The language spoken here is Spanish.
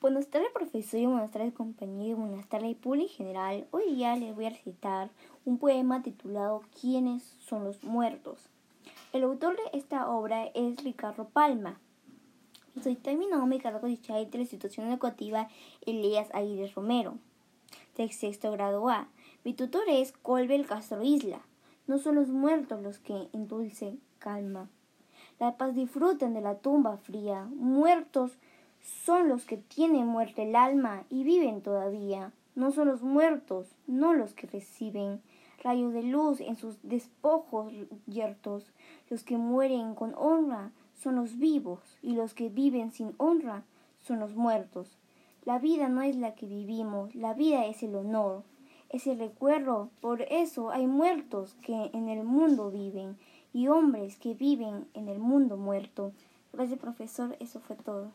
Buenas tardes, profesor, y buenas tardes, compañero, buenas tardes, público en general. Hoy día les voy a recitar un poema titulado ¿Quiénes son los muertos? El autor de esta obra es Ricardo Palma. Soy mi cargo de la institución educativa Elías Aguirre Romero, del sexto grado A. Mi tutor es Colbel Castro Isla. No son los muertos los que endulcen calma. La paz disfruten de la tumba fría. Muertos son los que tienen muerte el alma y viven todavía. No son los muertos, no los que reciben rayos de luz en sus despojos yertos. Los que mueren con honra son los vivos y los que viven sin honra son los muertos. La vida no es la que vivimos, la vida es el honor, es el recuerdo. Por eso hay muertos que en el mundo viven y hombres que viven en el mundo muerto. Gracias profesor, eso fue todo.